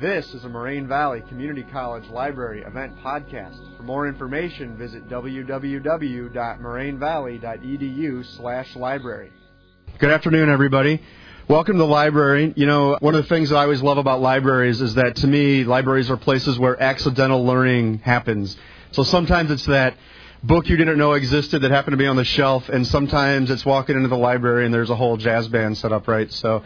This is a Moraine Valley Community College Library event podcast. For more information, visit www.morainevalley.edu/library. Good afternoon, everybody. Welcome to the library. You know, one of the things that I always love about libraries is that to me, libraries are places where accidental learning happens. So sometimes it's that book you didn't know existed that happened to be on the shelf, and sometimes it's walking into the library and there's a whole jazz band set up, right? So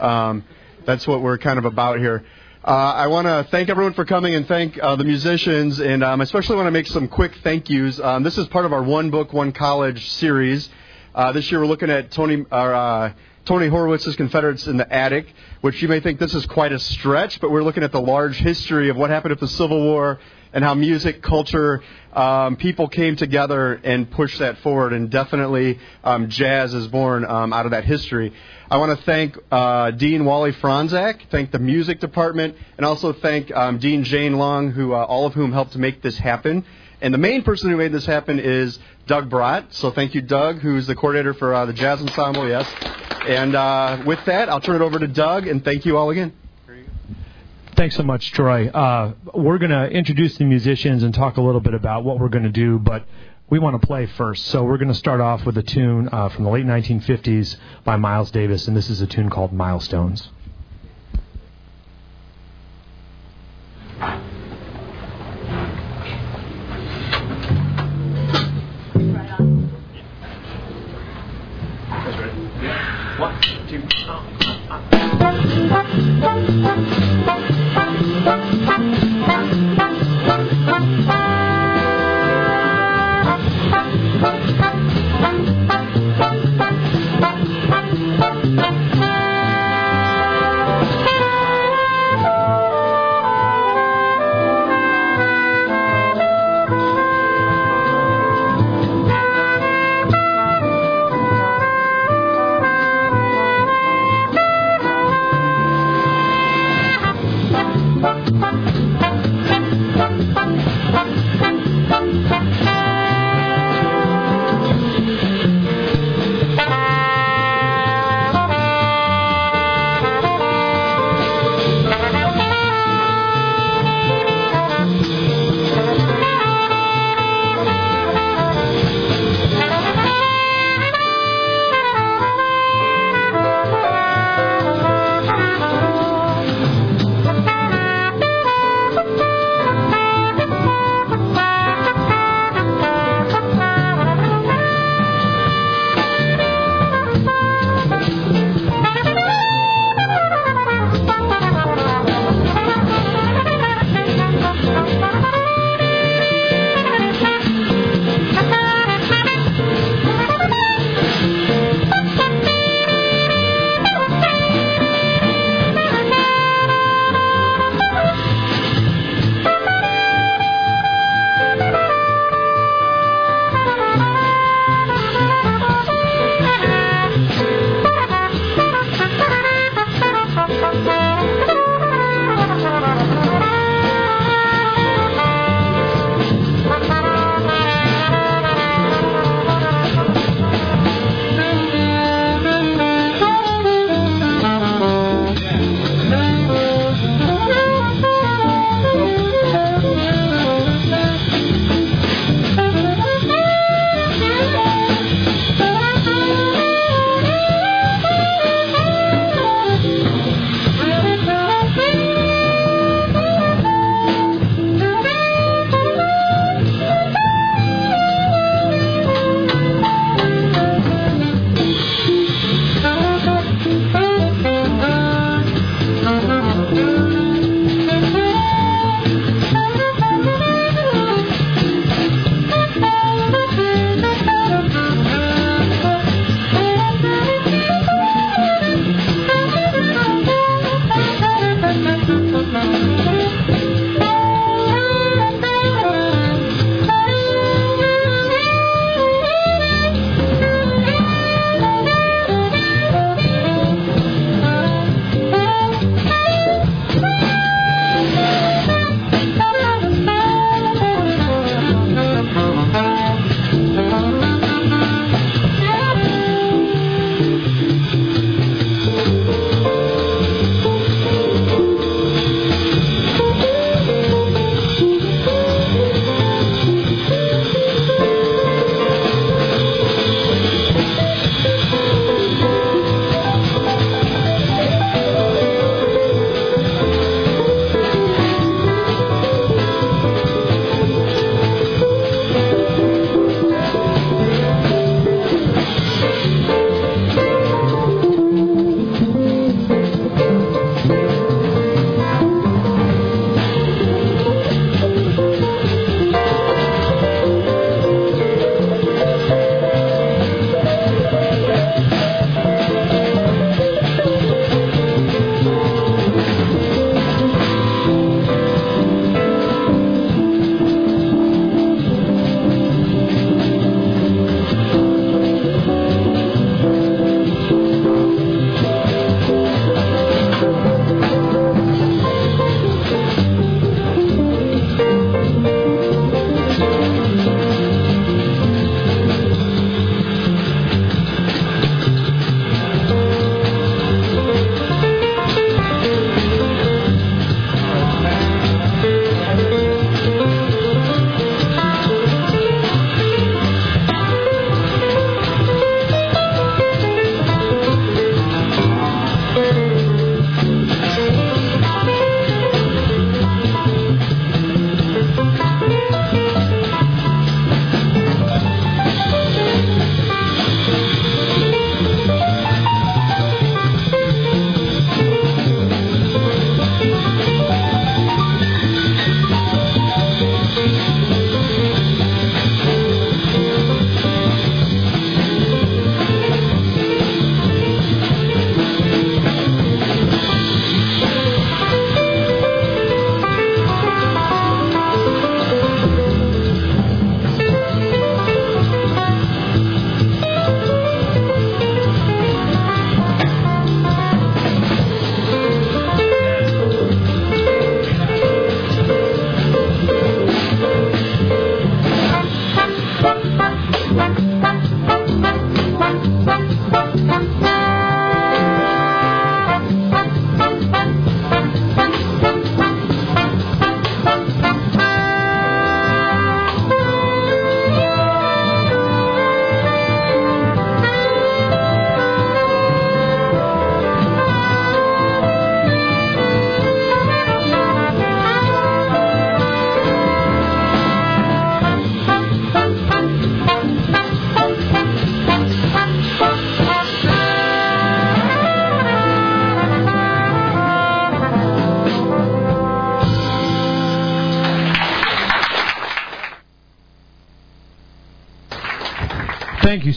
um, that's what we're kind of about here. Uh, I want to thank everyone for coming and thank uh, the musicians, and um, especially want to make some quick thank yous. Um, this is part of our One Book, One College series. Uh, this year we're looking at Tony, uh, Tony Horwitz's Confederates in the Attic, which you may think this is quite a stretch, but we're looking at the large history of what happened at the Civil War and how music, culture, um, people came together and pushed that forward. And definitely, um, jazz is born um, out of that history. I want to thank uh, Dean Wally Franzak, thank the music department, and also thank um, Dean Jane Long, who uh, all of whom helped to make this happen. And the main person who made this happen is Doug Bratt. So thank you, Doug, who's the coordinator for uh, the jazz ensemble. Yes. And uh, with that, I'll turn it over to Doug, and thank you all again. Thanks so much, Troy. Uh, we're going to introduce the musicians and talk a little bit about what we're going to do, but we want to play first. So we're going to start off with a tune uh, from the late 1950s by Miles Davis, and this is a tune called Milestones. One, two, Thank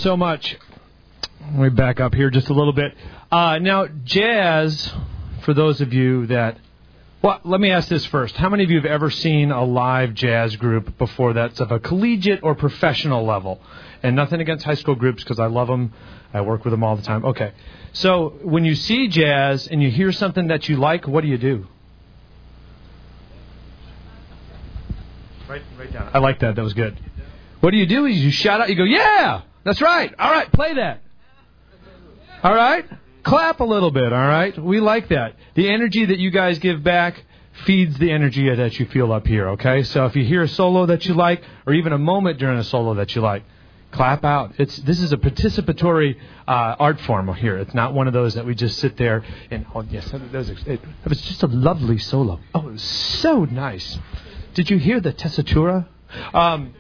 so much. Let me back up here just a little bit. Uh, now, jazz, for those of you that. Well, let me ask this first. How many of you have ever seen a live jazz group before that's of a collegiate or professional level? And nothing against high school groups because I love them. I work with them all the time. Okay. So when you see jazz and you hear something that you like, what do you do? Right, right down. I like that. That was good. What do you do? Is you shout out. You go, "Yeah, that's right. All right, play that." All right, clap a little bit. All right, we like that. The energy that you guys give back feeds the energy that you feel up here. Okay, so if you hear a solo that you like, or even a moment during a solo that you like, clap out. It's this is a participatory uh, art form here. It's not one of those that we just sit there and oh yes, that was, it, it was just a lovely solo. Oh, it was so nice. Did you hear the tessitura? Um,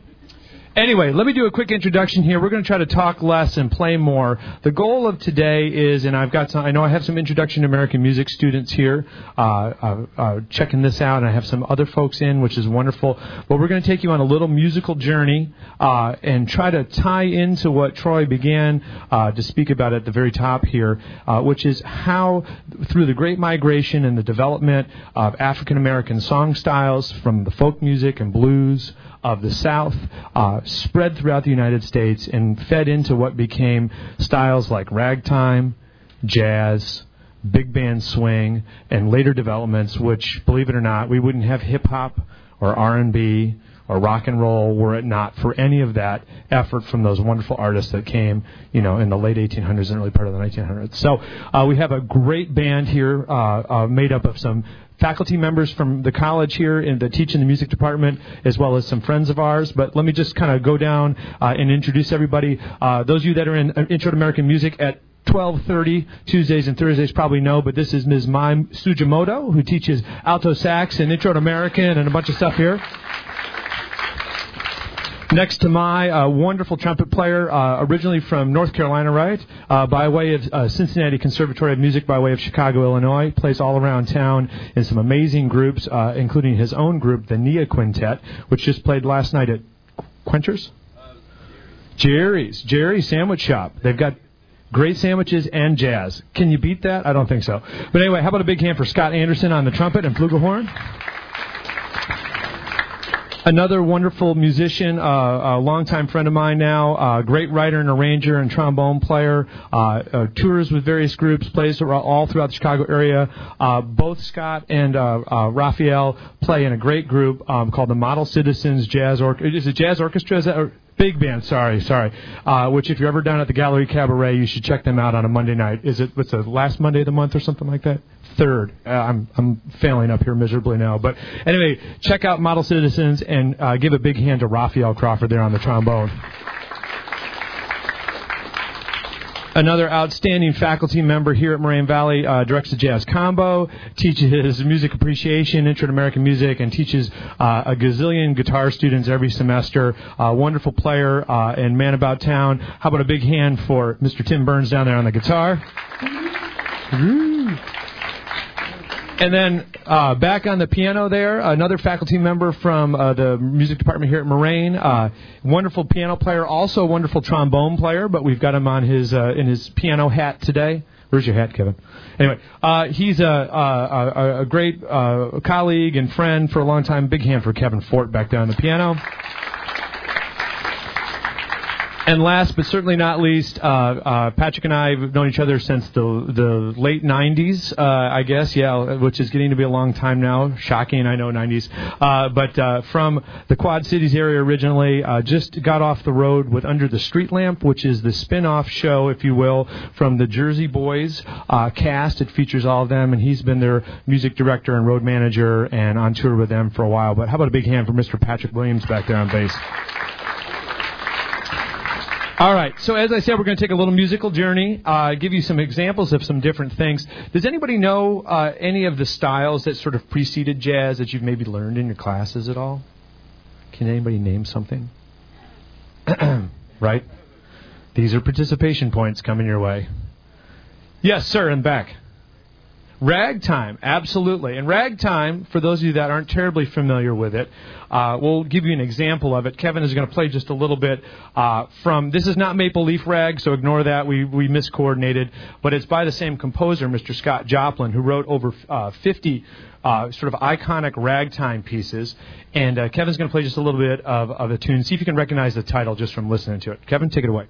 Anyway, let me do a quick introduction here. We're going to try to talk less and play more. The goal of today is, and I've got some, I know I have some introduction to American music students here, uh, uh, uh, checking this out, and I have some other folks in, which is wonderful. But we're going to take you on a little musical journey uh, and try to tie into what Troy began uh, to speak about at the very top here, uh, which is how, through the Great Migration and the development of African American song styles from the folk music and blues of the South spread throughout the United States and fed into what became styles like ragtime, jazz, big band swing, and later developments, which, believe it or not, we wouldn't have hip hop or R&B or rock and roll were it not for any of that effort from those wonderful artists that came, you know, in the late 1800s and early part of the 1900s. So uh, we have a great band here uh, uh, made up of some faculty members from the college here in the teach in the music department, as well as some friends of ours. But let me just kind of go down uh, and introduce everybody. Uh, those of you that are in uh, Intro to American Music at 12:30 Tuesdays and Thursdays probably know, but this is Ms. Mai Sujimoto who teaches alto sax and Intro to American and a bunch of stuff here. Next to my uh, wonderful trumpet player, uh, originally from North Carolina, right? Uh, by way of uh, Cincinnati Conservatory of Music, by way of Chicago, Illinois. Plays all around town in some amazing groups, uh, including his own group, the Nia Quintet, which just played last night at Quenchers? Jerry's. Jerry's Sandwich Shop. They've got Great sandwiches and jazz. Can you beat that? I don't think so. But anyway, how about a big hand for Scott Anderson on the trumpet and flugelhorn? Another wonderful musician, uh, a longtime friend of mine now, uh, great writer and arranger and trombone player, uh, uh, tours with various groups, plays all throughout the Chicago area. Uh, both Scott and uh, Raphael play in a great group um, called the Model Citizens Jazz Orchestra. Is it Jazz Orchestra? Is that, or, Big band, sorry, sorry. Uh, which, if you're ever down at the Gallery Cabaret, you should check them out on a Monday night. Is it what's the last Monday of the month or something like that? Third. Uh, I'm I'm failing up here miserably now, but anyway, check out Model Citizens and uh, give a big hand to Raphael Crawford there on the trombone. Another outstanding faculty member here at Moraine Valley uh, directs the jazz combo, teaches music appreciation, intro to American music, and teaches uh, a gazillion guitar students every semester. Uh, wonderful player uh, and man about town. How about a big hand for Mr. Tim Burns down there on the guitar? And then uh, back on the piano there, another faculty member from uh, the music department here at Moraine. Uh, wonderful piano player, also a wonderful trombone player, but we've got him on his uh, in his piano hat today. Where's your hat, Kevin? Anyway, uh, he's a, a, a great uh, colleague and friend for a long time. Big hand for Kevin Fort back there on the piano. And last but certainly not least, uh, uh, Patrick and I have known each other since the the late '90s, uh, I guess. Yeah, which is getting to be a long time now. Shocking, I know '90s. Uh, but uh, from the Quad Cities area originally, uh, just got off the road with Under the Street Lamp, which is the spin-off show, if you will, from the Jersey Boys cast. It features all of them, and he's been their music director and road manager, and on tour with them for a while. But how about a big hand for Mr. Patrick Williams back there on bass? All right. So as I said, we're going to take a little musical journey, uh, give you some examples of some different things. Does anybody know uh, any of the styles that sort of preceded jazz that you've maybe learned in your classes at all? Can anybody name something? right. These are participation points coming your way. Yes, sir, and back. Ragtime, absolutely. And ragtime, for those of you that aren't terribly familiar with it, uh, we'll give you an example of it. Kevin is going to play just a little bit uh, from. This is not Maple Leaf Rag, so ignore that. We we miscoordinated, but it's by the same composer, Mr. Scott Joplin, who wrote over uh, 50 uh, sort of iconic ragtime pieces. And uh, Kevin's going to play just a little bit of, of a tune. See if you can recognize the title just from listening to it. Kevin, take it away.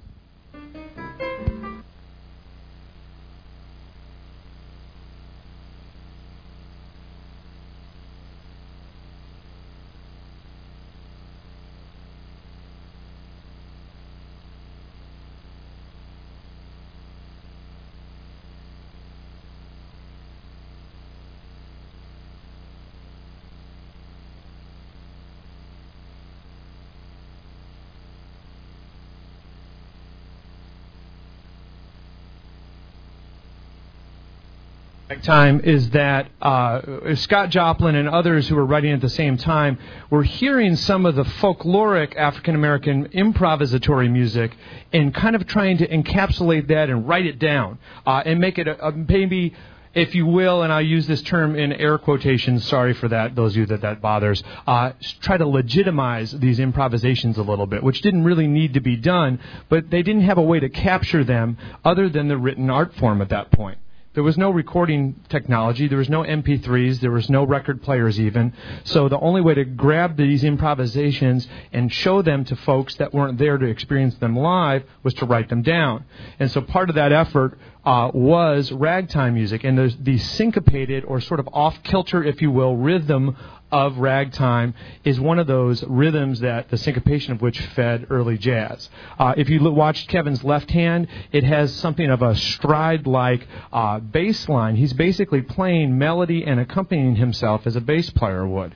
Time is that uh, Scott Joplin and others who were writing at the same time were hearing some of the folkloric African American improvisatory music and kind of trying to encapsulate that and write it down uh, and make it a, a, maybe. If you will, and I use this term in air quotations, sorry for that, those of you that that bothers, uh, try to legitimize these improvisations a little bit, which didn't really need to be done, but they didn't have a way to capture them other than the written art form at that point. There was no recording technology. There was no MP3s. There was no record players even. So the only way to grab these improvisations and show them to folks that weren't there to experience them live was to write them down. And so part of that effort uh, was ragtime music and the, the syncopated or sort of off kilter, if you will, rhythm of ragtime is one of those rhythms that the syncopation of which fed early jazz. Uh, if you look, watched Kevin's left hand, it has something of a stride-like uh, bass line. He's basically playing melody and accompanying himself as a bass player would.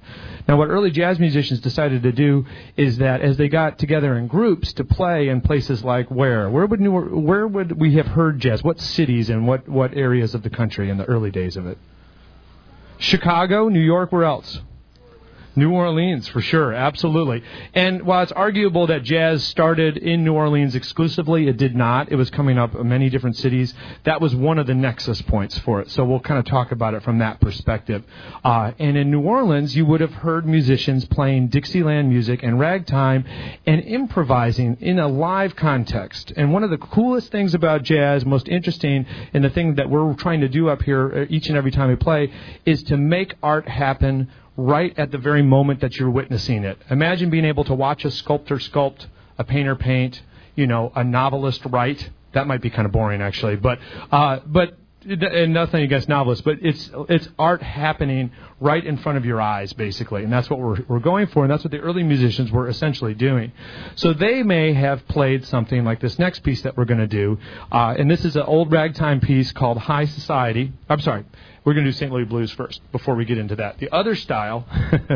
Now, what early jazz musicians decided to do is that as they got together in groups to play in places like where, where would New, where would we have heard jazz? What cities and what what areas of the country in the early days of it? Chicago, New York, where else? New Orleans, for sure, absolutely. And while it's arguable that jazz started in New Orleans exclusively, it did not. It was coming up in many different cities. That was one of the nexus points for it. So we'll kind of talk about it from that perspective. Uh, and in New Orleans, you would have heard musicians playing Dixieland music and ragtime and improvising in a live context. And one of the coolest things about jazz, most interesting, and the thing that we're trying to do up here uh, each and every time we play, is to make art happen right at the very moment that you're witnessing it. Imagine being able to watch a sculptor sculpt, a painter paint, you know, a novelist write. That might be kind of boring, actually, but uh, but and nothing against novelists, but it's it's art happening right in front of your eyes, basically, and that's what we're we're going for, and that's what the early musicians were essentially doing. So they may have played something like this next piece that we're going to do, uh, and this is an old ragtime piece called High Society. I'm sorry, we're going to do St. Louis Blues first before we get into that. The other style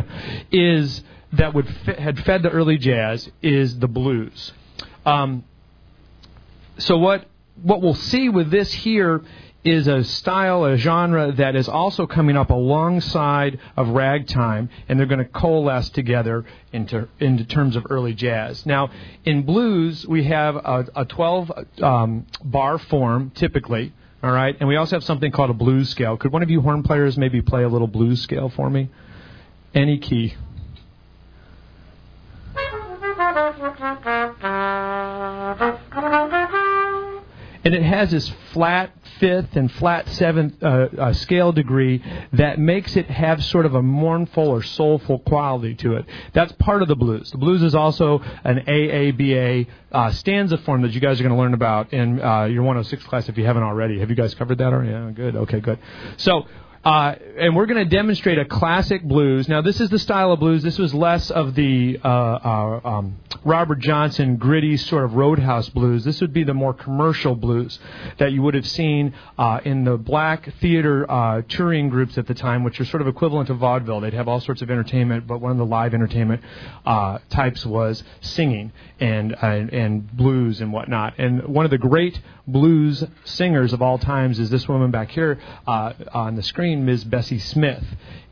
is that would had fed the early jazz is the blues. Um, so what what we'll see with this here is a style, a genre that is also coming up alongside of ragtime, and they're going to coalesce together into into terms of early jazz. Now, in blues, we have a, a 12 um, bar form typically. All right, and we also have something called a blues scale. Could one of you horn players maybe play a little blues scale for me? Any key. And it has this flat fifth and flat seventh uh, uh, scale degree that makes it have sort of a mournful or soulful quality to it. That's part of the blues. The blues is also an AABA uh, stanza form that you guys are going to learn about in uh, your 106 class if you haven't already. Have you guys covered that already? Yeah, good. Okay, good. So uh, and we're going to demonstrate a classic blues. Now, this is the style of blues. This was less of the uh, uh, um, Robert Johnson gritty sort of roadhouse blues. This would be the more commercial blues that you would have seen uh, in the black theater uh, touring groups at the time, which are sort of equivalent to vaudeville. They'd have all sorts of entertainment, but one of the live entertainment uh, types was singing and and blues and whatnot. And one of the great blues singers of all times is this woman back here on the screen Ms. Bessie Smith.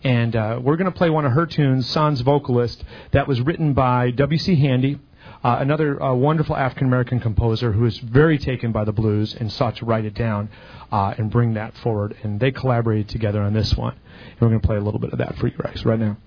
And uh, we're going to play one of her tunes, Sans Vocalist, that was written by W.C. Handy uh, another uh, wonderful African American composer who was very taken by the blues and sought to write it down uh, and bring that forward. And they collaborated together on this one. And we're going to play a little bit of that for you guys right now.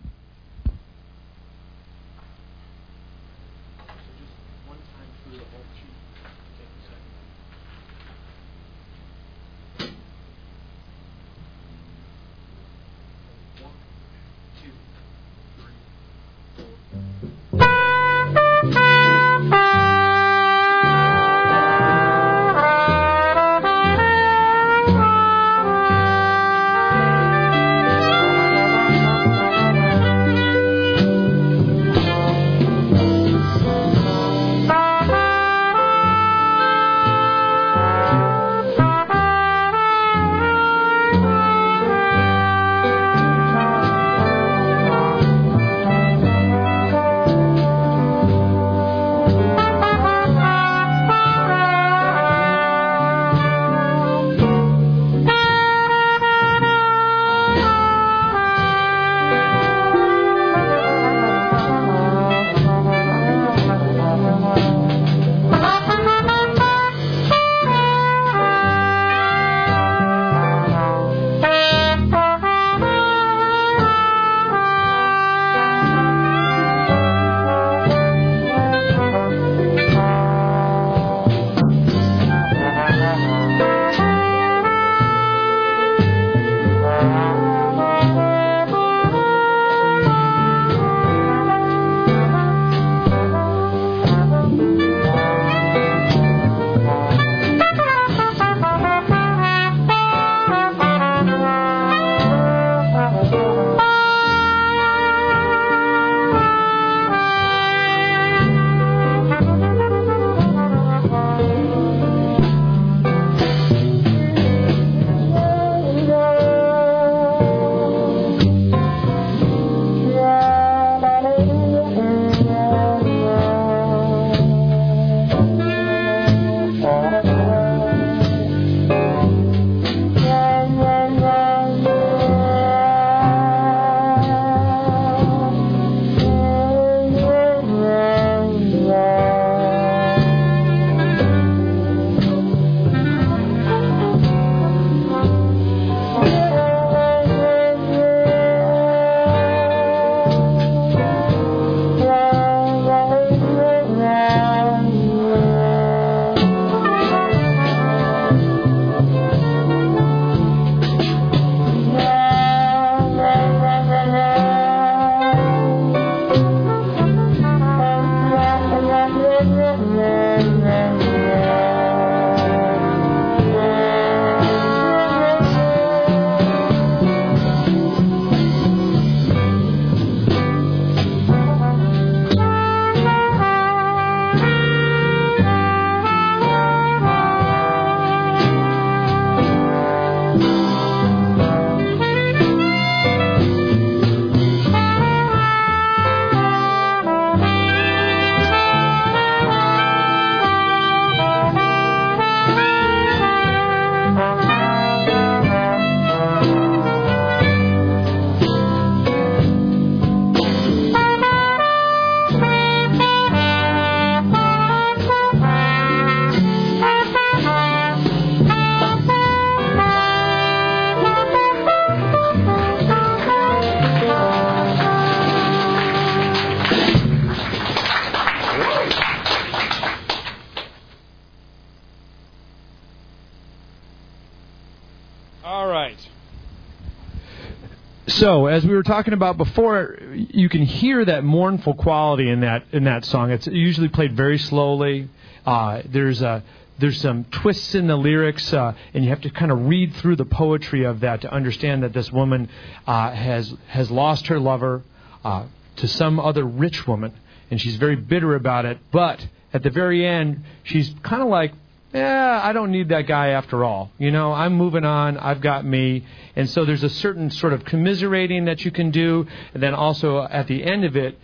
So, as we were talking about before, you can hear that mournful quality in that in that song. It's usually played very slowly. Uh, there's a there's some twists in the lyrics, uh, and you have to kind of read through the poetry of that to understand that this woman uh, has has lost her lover uh, to some other rich woman, and she's very bitter about it. But at the very end, she's kind of like, yeah, I don't need that guy after all. You know, I'm moving on. I've got me. And so there's a certain sort of commiserating that you can do. And then also at the end of it,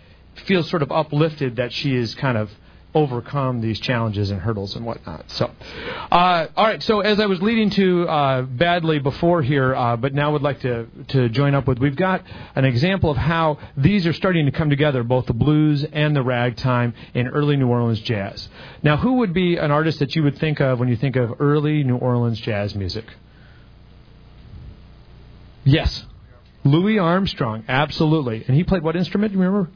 feel sort of uplifted that she is kind of, overcome these challenges and hurdles and whatnot. So, uh, all right. So as I was leading to uh, badly before here, uh, but now would like to to join up with, we've got an example of how these are starting to come together, both the blues and the ragtime in early New Orleans jazz. Now, who would be an artist that you would think of when you think of early New Orleans jazz music? Yes. Louis Armstrong, absolutely. And he played what instrument, you remember?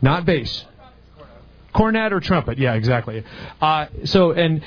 Not bass cornet or trumpet. Yeah, exactly. Uh, so, and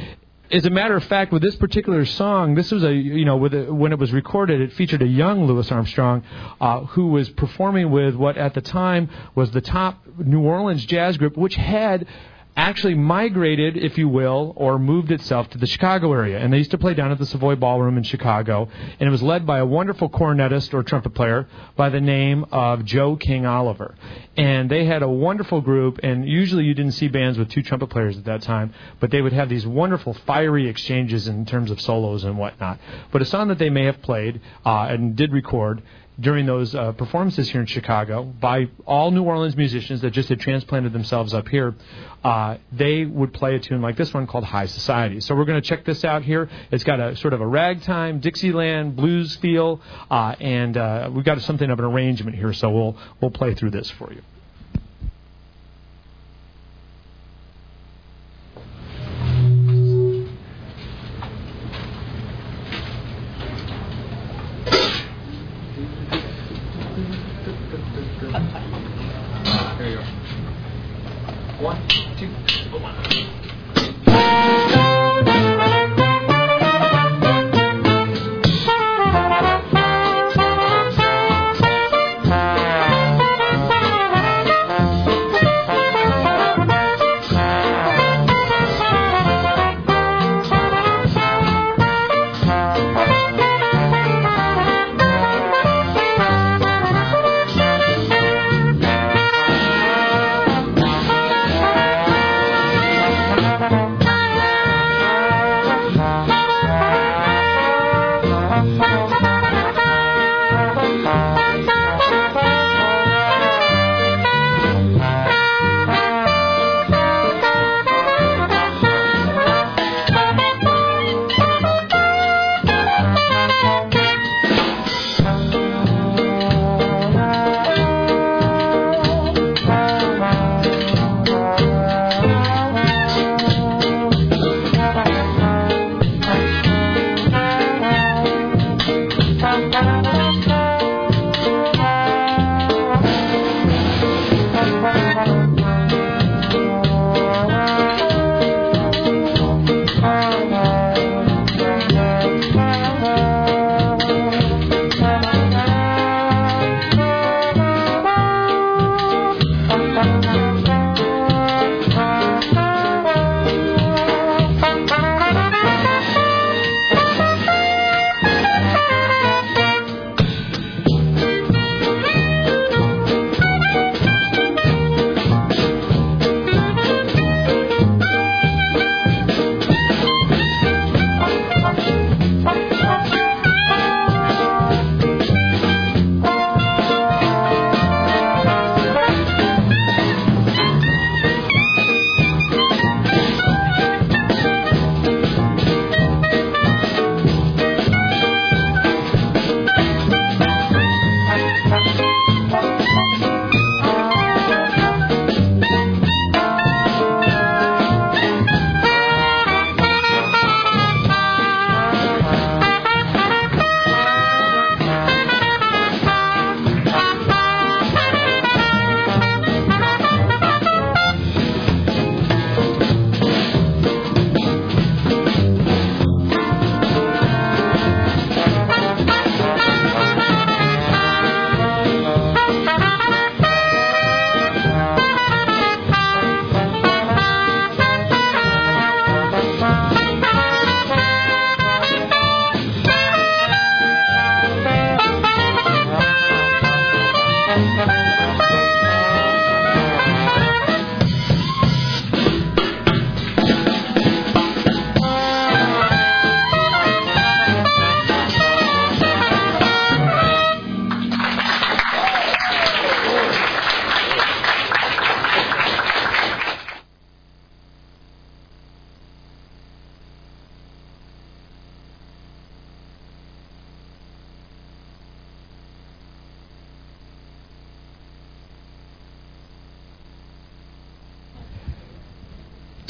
as a matter of fact, with this particular song, this was a you know a, when it was recorded, it featured a young Louis Armstrong uh, who was performing with what at the time was the top New Orleans jazz group, which had actually migrated, if you will, or moved itself to the Chicago area. And they used to play down at the Savoy Ballroom in Chicago. And it was led by a wonderful cornetist or trumpet player by the name of Joe King Oliver. And they had a wonderful group. And usually you didn't see bands with two trumpet players at that time, but they would have these wonderful fiery exchanges in terms of solos and whatnot. But a song that they may have played uh, and did record during those uh, performances here in Chicago by all New Orleans musicians that just had transplanted themselves up here, uh, they would play a tune like this one called High Society. So we're going to check this out here. It's got a sort of a ragtime, Dixieland blues feel, uh, and uh, we've got something of an arrangement here. So we'll we'll play through this for you.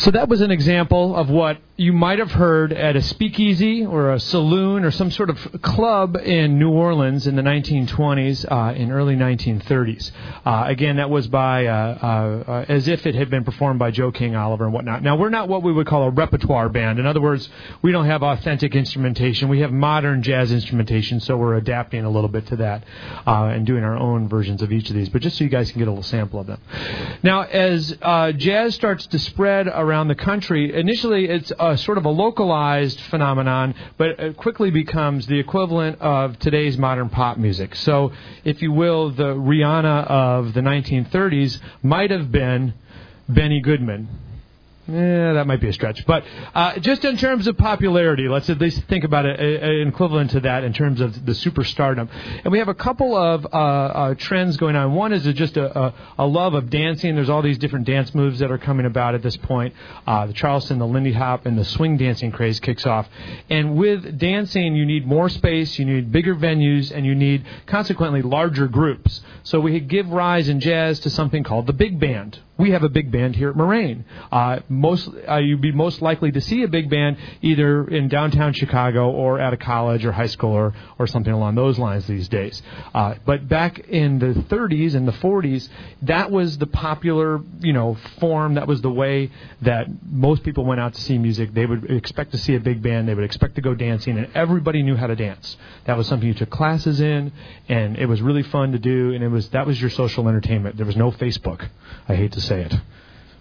So that was an example of what you might have heard at a speakeasy or a saloon or some sort of club in New Orleans in the 1920s, uh, in early 1930s. Uh, again, that was by uh, uh, as if it had been performed by Joe King Oliver and whatnot. Now we're not what we would call a repertoire band. In other words, we don't have authentic instrumentation. We have modern jazz instrumentation, so we're adapting a little bit to that uh, and doing our own versions of each of these. But just so you guys can get a little sample of them. Now, as uh, jazz starts to spread around around the country. Initially, it's a Uh, sort of a localized phenomenon, but it quickly becomes the equivalent of today's modern pop music. So, if you will, the Rihanna of the 1930s might have been Benny Goodman yeah, that might be a stretch. But uh, just in terms of popularity, let's at least think about it, an equivalent to that in terms of the superstardom. And we have a couple of uh, uh, trends going on. One is just a, a, a, love of dancing. There's all these different dance moves that are coming about at this point. Uh, the Charleston, the Lindy Hop, and the swing dancing craze kicks off. And with dancing, you need more space, you need bigger venues, and you need consequently larger groups. So we give rise in jazz to something called the big band we have a big band here at Moraine. Uh, most uh, you'd be most likely to see a big band either in downtown Chicago or at a college or high school or, or something along those lines these days. Uh, but back in the 30s and the 40s, that was the popular you know form. That was the way that most people went out to see music. They would expect to see a big band. They would expect to go dancing, and everybody knew how to dance. That was something you took classes in, and it was really fun to do. And it was that was your social entertainment. There was no Facebook. I hate to say it.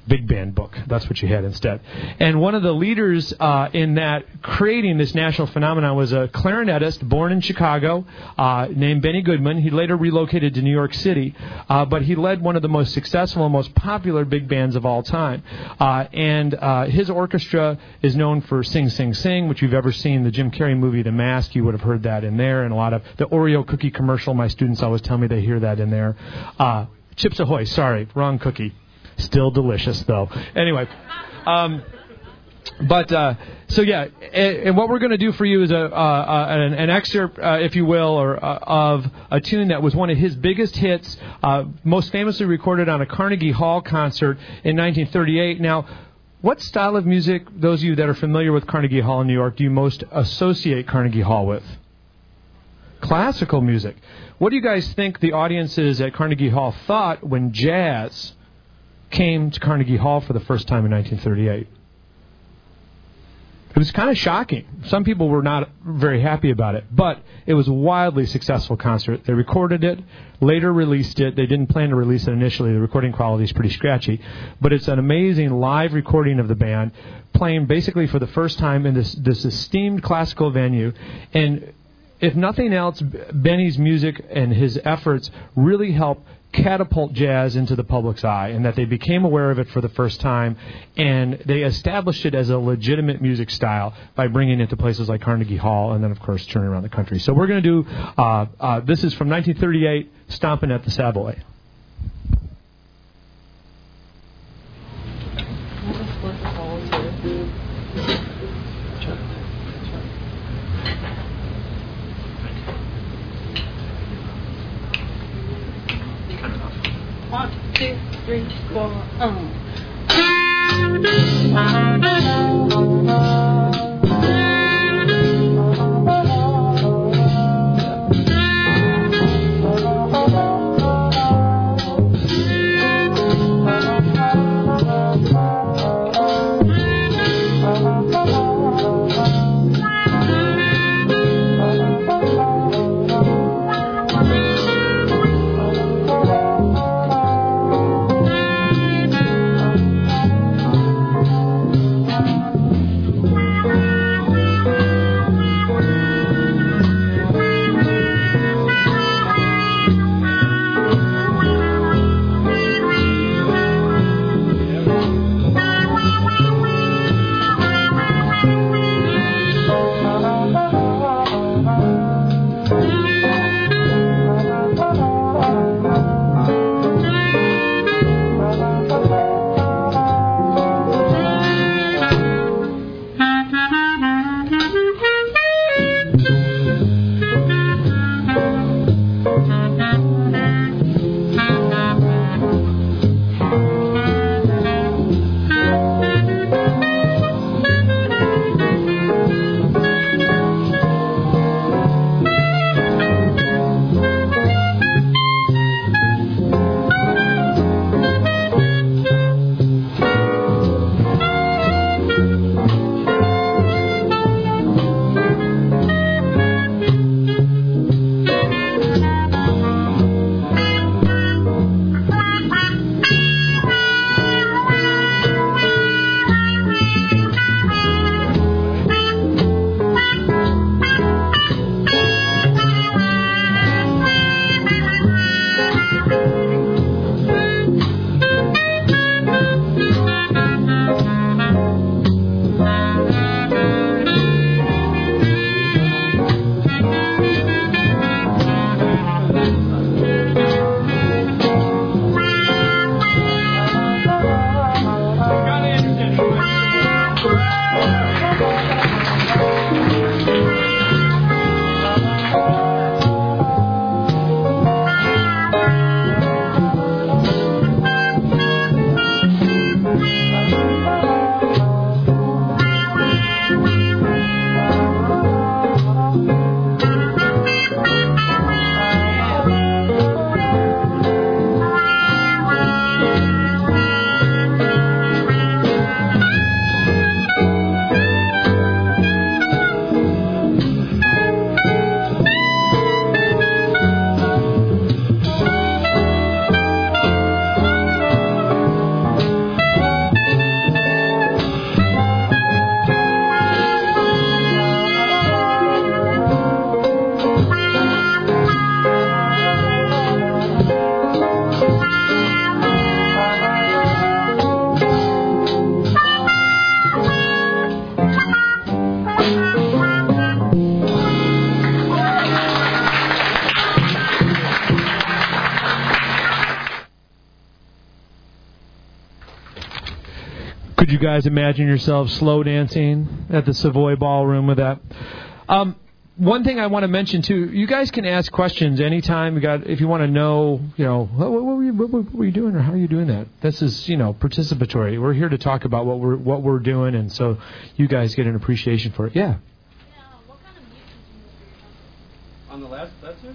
Big band book. That's what you had instead. And one of the leaders uh, in that creating this national phenomenon was a clarinetist born in Chicago uh, named Benny Goodman. He later relocated to New York City, uh, but he led one of the most successful and most popular big bands of all time. Uh, and uh, his orchestra is known for Sing Sing Sing, which you've ever seen the Jim Carrey movie The Mask. You would have heard that in there, and a lot of the Oreo cookie commercial. My students always tell me they hear that in there. Uh, Chips Ahoy, sorry, wrong cookie. Still delicious though. Anyway, um, but uh, so yeah, and, and what we're going to do for you is a, uh, an, an, excerpt, uh, if you will, or uh, of a tune that was one of his biggest hits, uh, most famously recorded on a Carnegie Hall concert in 1938. Now. What style of music, those of you that are familiar with Carnegie Hall in New York, do you most associate Carnegie Hall with? Classical music. What do you guys think the audiences at Carnegie Hall thought when jazz came to Carnegie Hall for the first time in 1938. It was kind of shocking. Some people were not very happy about it, but it was a wildly successful concert. They recorded it, later released it. They didn't plan to release it initially. The recording quality is pretty scratchy, but it's an amazing live recording of the band playing basically for the first time in this this esteemed classical venue. And if nothing else, Benny's music and his efforts really helped catapult jazz into the public's eye and that they became aware of it for the first time and they established it as a legitimate music style by bringing it to places like Carnegie Hall and then of course turning around the country. So we're going to do uh, uh, this is from 1938 Stomping at the Savoy. Three, four, um. Guys imagine yourselves slow dancing at the Savoy Ballroom with that? Um, one thing I want to mention too, you guys can ask questions anytime. You got if you want to know, you know, what, what, were you, what, what were you doing or how are you doing that? This is you know participatory. We're here to talk about what we're what we're doing, and so you guys get an appreciation for it. Yeah. On the last, that's it.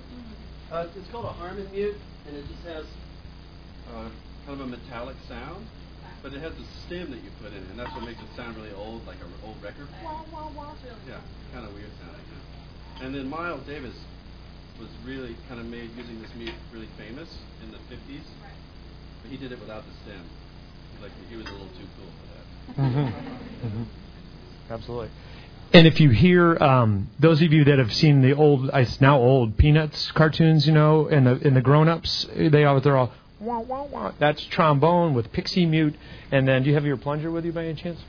Uh, it's called a Harman mute, and it just has uh, kind of a metallic sound, but it has a stem that you put in, and that's what makes it sound really old, like an old record. Yeah, kind of weird sounding. Yeah. And then Miles Davis was really kind of made using this mute really famous in the 50s, but he did it without the stem. Like he was a little too cool for that. Mm-hmm. Mm-hmm. Absolutely. And if you hear um, those of you that have seen the old, it's now old Peanuts cartoons, you know, and the and the grown-ups, they are they're all wah wah wah. That's trombone with pixie mute. And then, do you have your plunger with you by any chance?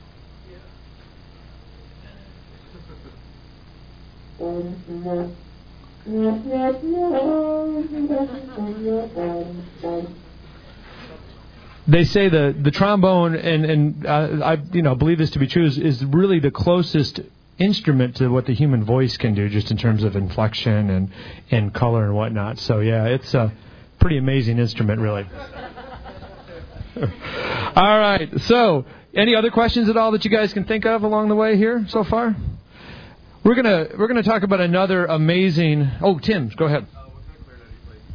They say the the trombone and and uh, I you know believe this to be true is, is really the closest instrument to what the human voice can do, just in terms of inflection and and color and whatnot. So yeah, it's a pretty amazing instrument, really. all right. So, any other questions at all that you guys can think of along the way here so far? We're gonna we're gonna talk about another amazing. Oh, Tim, go ahead.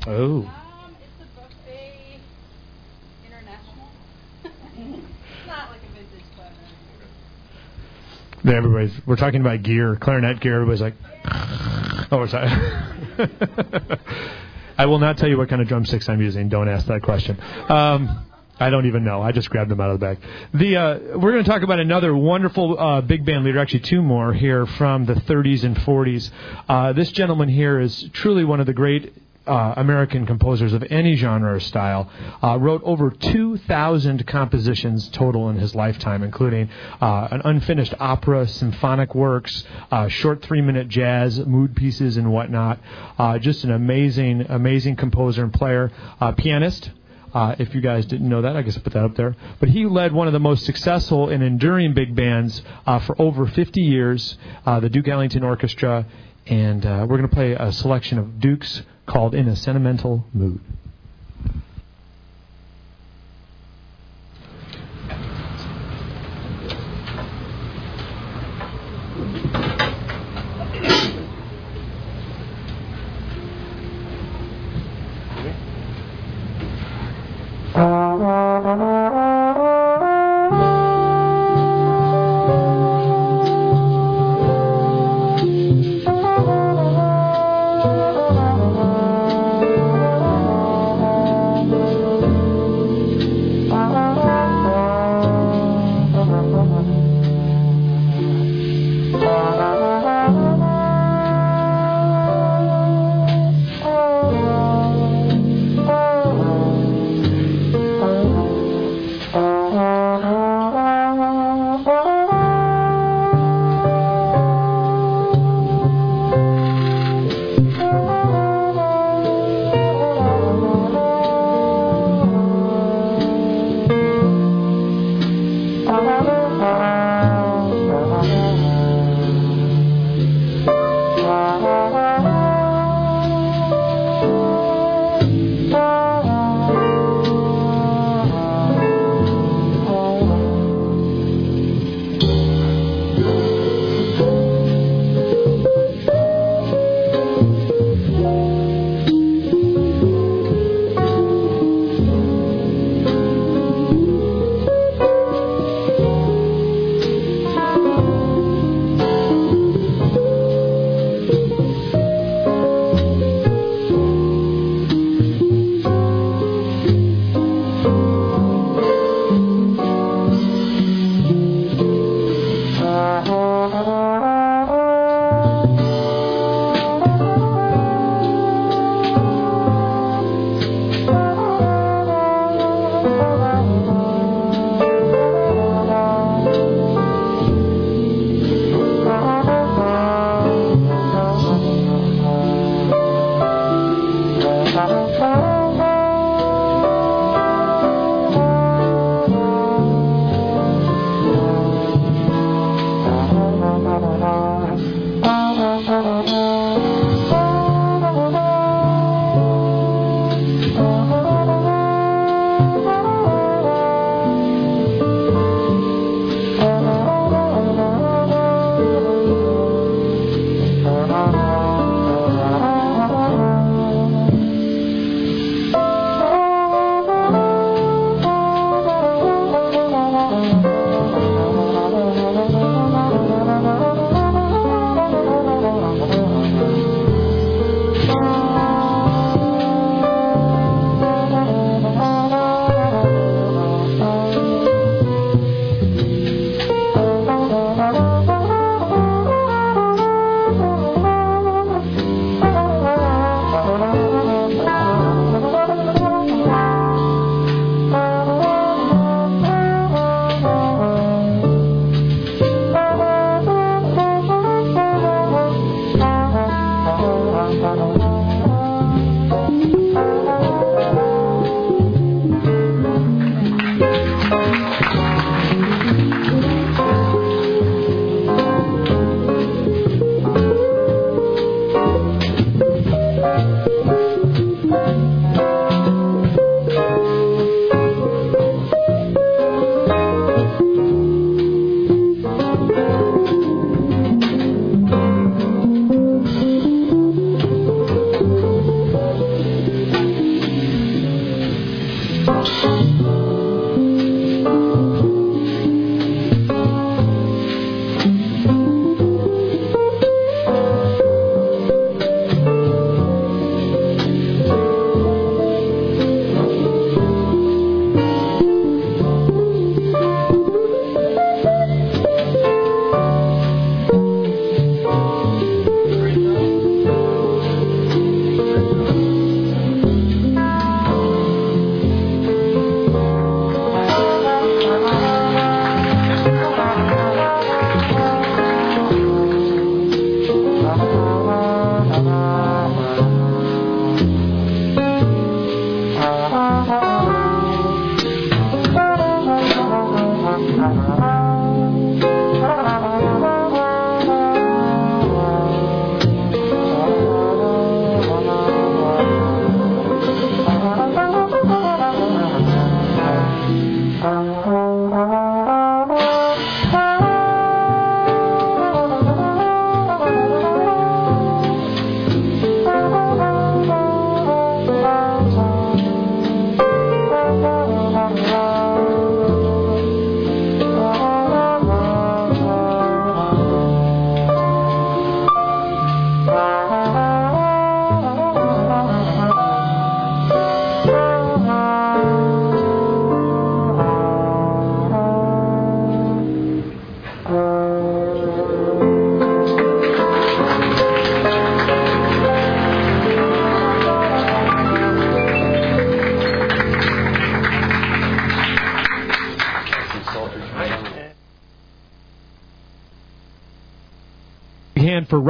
Oh. Um, it's a buffet international. it's not like a vintage clarinet. Everybody's we're talking about gear, clarinet gear. Everybody's like, oh, sorry. I will not tell you what kind of drumsticks I'm using. Don't ask that question. Um, I don't even know. I just grabbed them out of the bag. The uh, we're going to talk about another wonderful uh, big band leader, actually two more here from the 30s and 40s. Uh, this gentleman here is truly one of the great uh, American composers of any genre or style. Uh, wrote over 2,000 compositions total in his lifetime, including uh, an unfinished opera, symphonic works, uh, short three-minute jazz, mood pieces, and whatnot. Uh, just an amazing, amazing composer and player, uh, pianist. Uh, if you guys didn't know that, I guess I put that up there. But he led one of the most successful and enduring big bands uh, for over 50 years, uh, the Duke Ellington Orchestra. And we're going to play a selection of Dukes called In a Sentimental Mood. Uh-huh.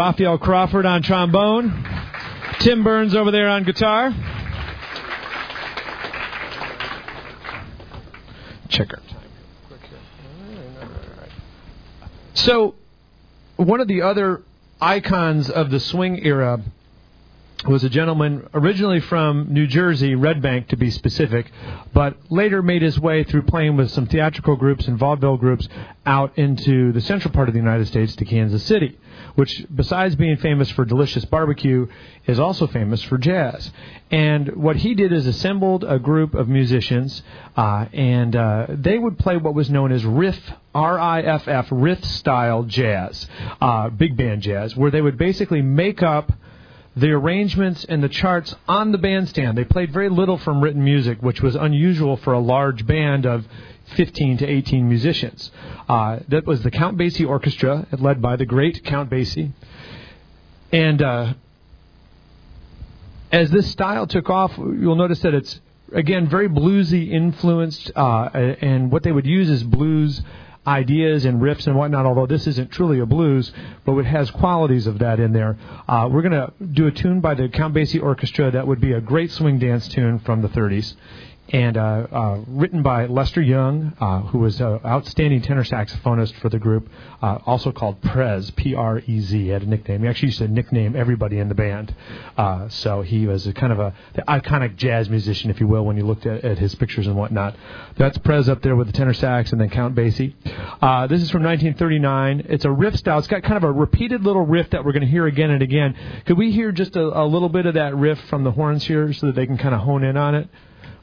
Raphael Crawford on trombone, Tim Burns over there on guitar. Check our time. So, one of the other icons of the swing era was a gentleman originally from New Jersey, Red Bank to be specific, but later made his way through playing with some theatrical groups and vaudeville groups out into the central part of the United States to Kansas City, which, besides being famous for delicious barbecue, is also famous for jazz. And what he did is assembled a group of musicians, uh, and uh, they would play what was known as riff, R-I-F-F, riff style jazz, uh, big band jazz, where they would basically make up the arrangements and the charts on the bandstand. They played very little from written music, which was unusual for a large band of 15 to 18 musicians. Uh, that was the Count Basie Orchestra, led by the great Count Basie. And uh, as this style took off, you'll notice that it's again very bluesy influenced, uh, and what they would use is blues ideas and riffs and whatnot, although this isn't truly a blues, but it has qualities of that in there. Uh, we're going to do a tune by the Count Basie Orchestra that would be a great swing dance tune from the 30s and uh, uh, written by Lester Young, uh, who was an outstanding tenor saxophonist for the group, uh, also called Prez, P-R-E-Z, he had a nickname. He actually used to nickname everybody in the band. Uh, so he was a kind of a the iconic jazz musician, if you will, when you looked at, at, his pictures and whatnot. That's Prez up there with the tenor sax, and then Count Basie. Uh, this is from 1939. It's a riff style. It's got kind of a repeated little riff that we're going to hear again and again. Could we hear just a, a little bit of that riff from the horns here so that they can kind of hone in on it?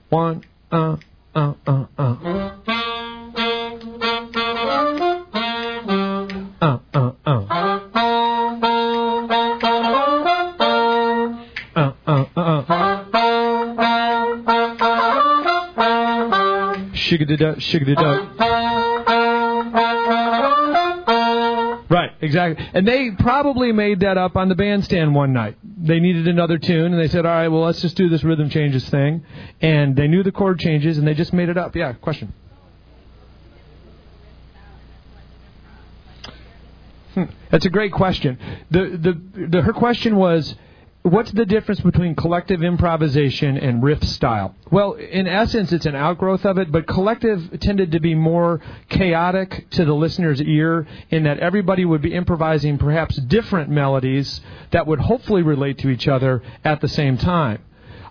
One, uh, uh, uh, uh. Uh, uh, uh. Uh, uh, uh, shigadida. Exactly. And they probably made that up on the bandstand one night. They needed another tune, and they said, all right, well, let's just do this rhythm changes thing. And they knew the chord changes, and they just made it up. Yeah, question. Hmm, that's a great question. The, the, the, her question was, what's the difference between collective improvisation and riff style? Well, in essence, it's an outgrowth of it, but collective tended to be more chaotic to the listener's ear in that everybody would be improvising perhaps different melodies that would hopefully relate to each other at the same time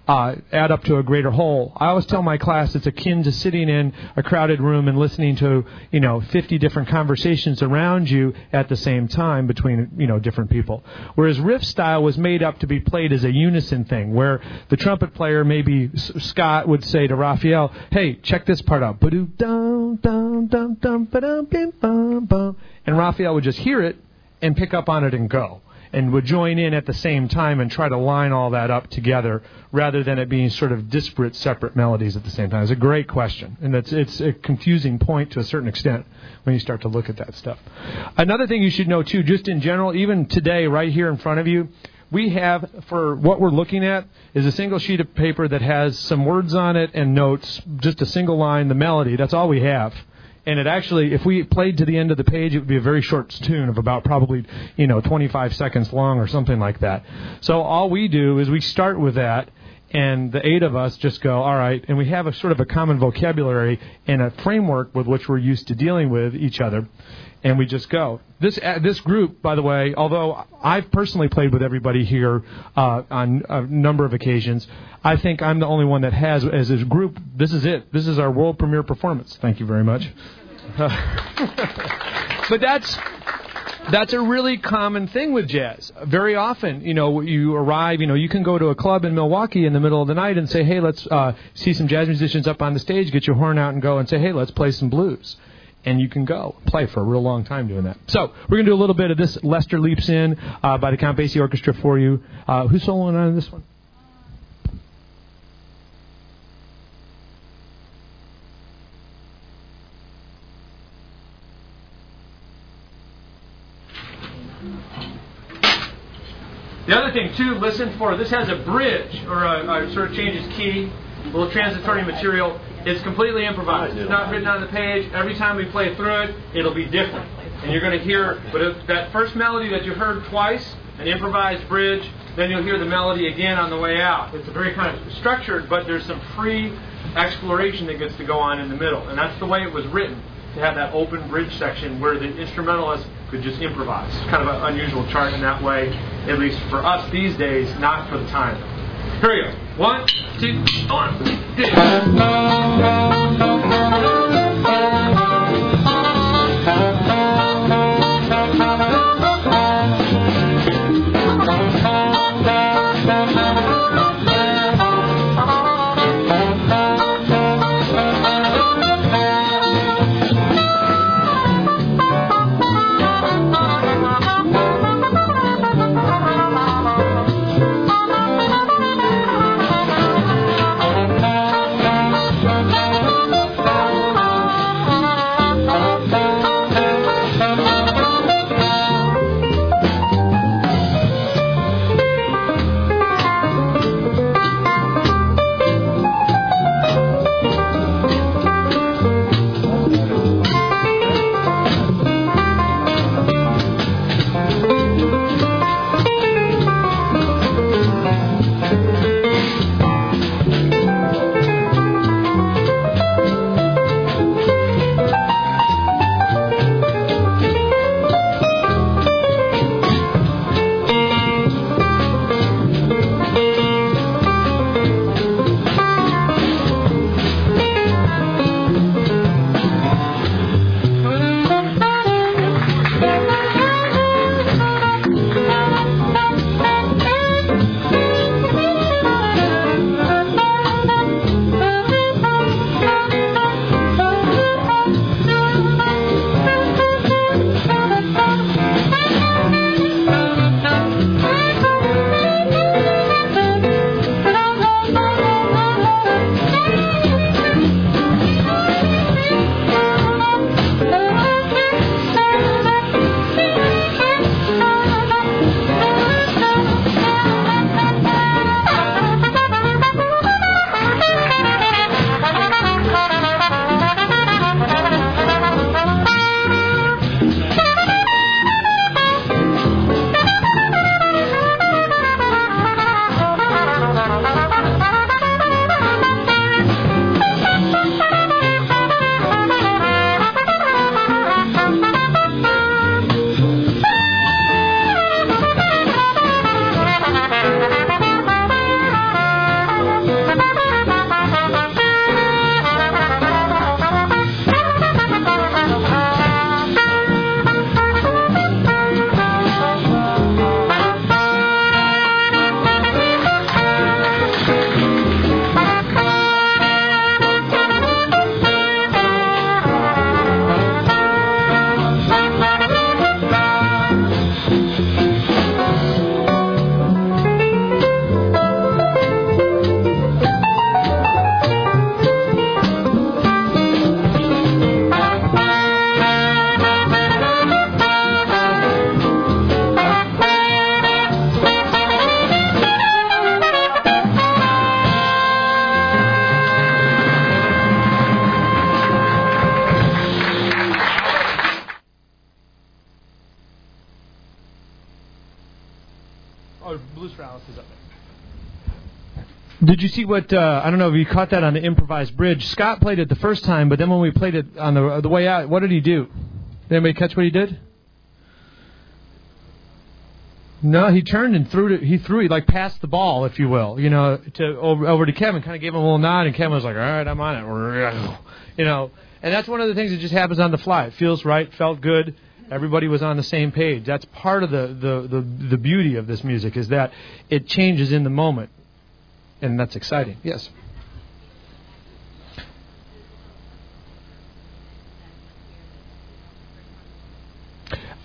uh, add up to a greater whole. I always tell my class it's akin to sitting in a crowded room and listening to you know 50 different conversations around you at the same time between you know different people. Whereas riff style was made up to be played as a unison thing, where the trumpet player maybe Scott would say to Raphael, "Hey, check this part out," and Raphael would just hear it and pick up on it and go and would join in at the same time and try to line all that up together rather than it being sort of disparate, separate melodies at the same time? It's a great question, and it's it's a confusing point to a certain extent when you start to look at that stuff. Another thing you should know too, just in general, even today, right here in front of you. We have, for what we're looking at, is a single sheet of paper that has some words on it and notes, just a single line, the melody. That's all we have and it actually, if we played to the end of the page, it would be a very short tune of about probably, you know, 25 seconds long or something like that. So all we do is we start with that, and the eight of us just go, all right, and we have a sort of a common vocabulary and a framework with which we're used to dealing with each other and we just go. This uh, this group, by the way, although I've personally played with everybody here uh, on a number of occasions, I think I'm the only one that has as a group. This is it. This is our world premiere performance. Thank you very much. but that's that's a really common thing with jazz. Very often, you know, you arrive, you know, you can go to a club in Milwaukee in the middle of the night and say, hey, let's uh, see some jazz musicians up on the stage, get your horn out and go and say, hey, let's play some blues and you can go play for a real long time doing that. So we're going to do a little bit of this Lester Leaps In uh, by the Count Basie Orchestra for you. Uh, who's soloing on this one? The other thing, too, listen for this has a bridge or a, a sort of changes key, a little transitory material. It's completely improvised. It's not written on the page. Every time we play through it, it'll be different. and you're going to hear, but if that first melody that you heard twice, an improvised bridge, then you'll hear the melody again on the way out. It's a very kind of structured, but there's some free exploration that gets to go on in the middle, and that's the way it was written to have that open bridge section where the instrumentalist could just improvise. Kind of an unusual chart in that way, at least for us these days, not for the time. Here we go. One, two, one, two. Did you see what? Uh, I don't know if you caught that on the improvised bridge. Scott played it the first time, but then when we played it on the the way out, what did he do? Did anybody catch what he did? No, he turned and threw it. He threw it like passed the ball, if you will, you know, to over, over to Kevin. Kind of gave him a little nod, and Kevin was like, "All right, I'm on it," you know. And that's one of the things that just happens on the fly. It feels right, felt good. Everybody was on the same page. That's part of the, the, the, the beauty of this music is that it changes in the moment and that's exciting. Yes.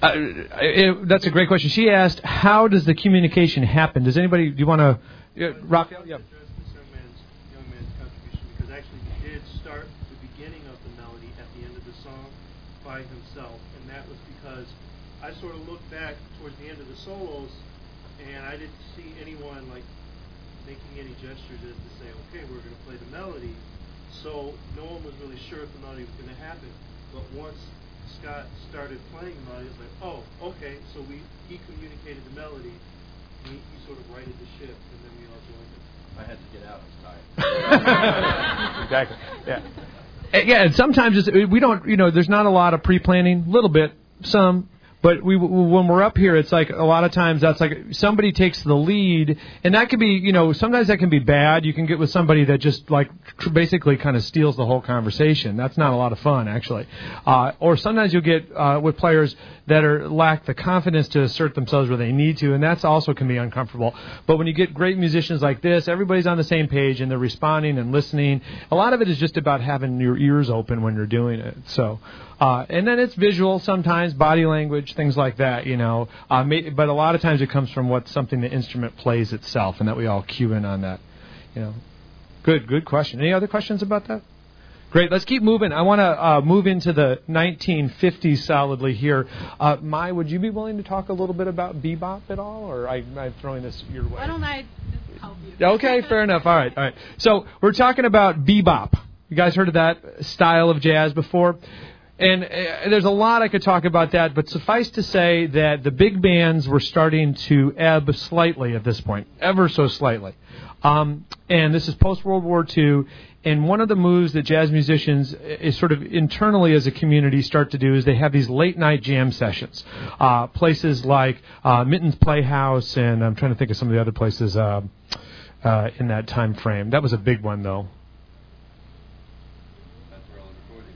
Uh, it, that's a great question. She asked, "How does the communication happen?" Does anybody? Do you want to, uh, Raphael? Yeah. Because actually, he did start the beginning of the melody at the end of the song by himself, and that was because I sort of looked back towards the end of the solos, and I didn't see anyone like making any gestures as to say, okay, we're going to play the melody. So no one was really sure if the melody was going to happen. But once Scott started playing the melody, I was like, oh, okay. So we he communicated the melody, and he, he sort of righted the ship, and then we all joined it. I had to get out. I was tired. exactly. Yeah. And, yeah, and sometimes it's, we don't, you know, there's not a lot of pre-planning, a little bit, some, but we when we're up here, it's like a lot of times that's like somebody takes the lead, and that can be, you know, sometimes that can be bad. You can get with somebody that just like tr- basically kind of steals the whole conversation. That's not a lot of fun, actually. Uh, or sometimes you'll get uh, with players that are lack the confidence to assert themselves where they need to, and that's also can be uncomfortable. But when you get great musicians like this, everybody's on the same page and they're responding and listening. A lot of it is just about having your ears open when you're doing it. So. Uh, and then it's visual sometimes, body language, things like that, you know. Uh, may, but a lot of times it comes from what something the instrument plays itself, and that we all cue in on that, you know. Good, good question. Any other questions about that? Great. Let's keep moving. I want to uh, move into the 1950s solidly here. Uh, Mai, would you be willing to talk a little bit about bebop at all, or I, I'm throwing this your way? Why don't I just help you? Okay, fair enough. All right, all right. So we're talking about bebop. You guys heard of that style of jazz before? And uh, there's a lot I could talk about that, but suffice to say that the big bands were starting to ebb slightly at this point, ever so slightly. Um, and this is post World War II. And one of the moves that jazz musicians is sort of internally as a community start to do is they have these late night jam sessions. Uh, places like uh, Minton's Playhouse, and I'm trying to think of some of the other places uh, uh, in that time frame. That was a big one, though. That's where all the recording.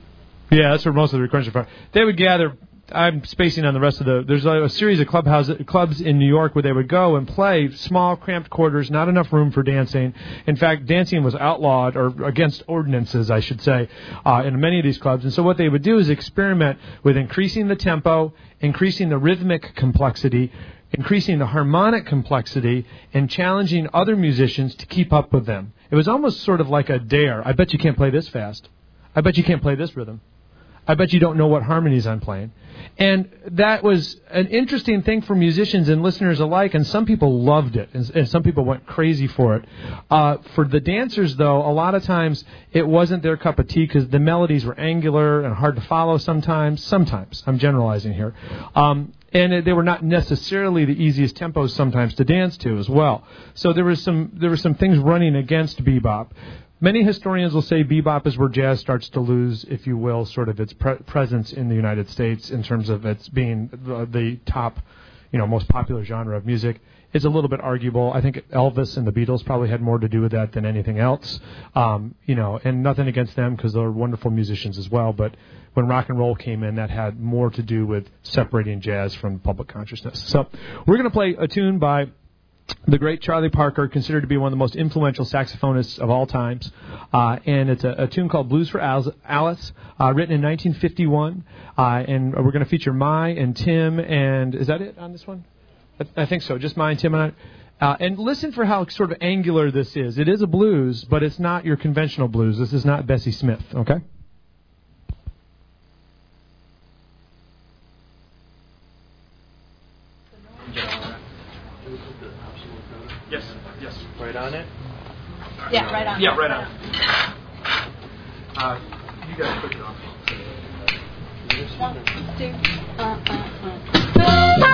Yeah, that's where most of the are from. They would gather. I'm spacing on the rest of the. There's a, a series of clubhouse clubs in New York where they would go and play small, cramped quarters, not enough room for dancing. In fact, dancing was outlawed or against ordinances, I should say, uh, in many of these clubs. And so what they would do is experiment with increasing the tempo, increasing the rhythmic complexity, increasing the harmonic complexity, and challenging other musicians to keep up with them. It was almost sort of like a dare. I bet you can't play this fast. I bet you can't play this rhythm. I bet you don't know what harmonies I'm playing. And that was an interesting thing for musicians and listeners alike, and some people loved it, and, and some people went crazy for it. Uh, for the dancers, though, a lot of times it wasn't their cup of tea because the melodies were angular and hard to follow sometimes. Sometimes. I'm generalizing here. Um, and they were not necessarily the easiest tempos sometimes to dance to as well. So there was some there were some things running against bebop. Many historians will say bebop is where jazz starts to lose, if you will, sort of its pre- presence in the United States in terms of its being the, the top, you know, most popular genre of music. It's a little bit arguable. I think Elvis and the Beatles probably had more to do with that than anything else. Um, you know, and nothing against them because they're wonderful musicians as well. But when rock and roll came in, that had more to do with separating jazz from public consciousness. So we're going to play a tune by the great Charlie Parker, considered to be one of the most influential saxophonists of all times. Uh, and it's a, a, tune called Blues for Alice, uh, written in 1951. Uh, and we're going to feature Mai and Tim, and is that it on this one? I, I think so. Just Mai and Tim and I. Uh, and listen for how sort of angular this is. It is a blues, but it's not your conventional blues. This is not Bessie Smith, okay? Yes, yes. Right on it? Yeah, right on. Yeah, right on. Uh, you guys click it off. One, two, uh, uh, Thank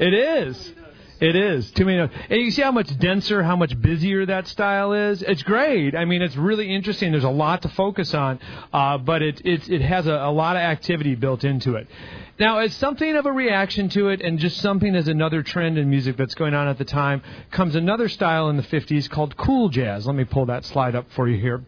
it is. It is too many notes, and you see how much denser, how much busier that style is. It's great. I mean, it's really interesting. There's a lot to focus on, uh, but it it it has a, a lot of activity built into it. Now, as something of a reaction to it, and just something as another trend in music that's going on at the time, comes another style in the 50s called cool jazz. Let me pull that slide up for you here.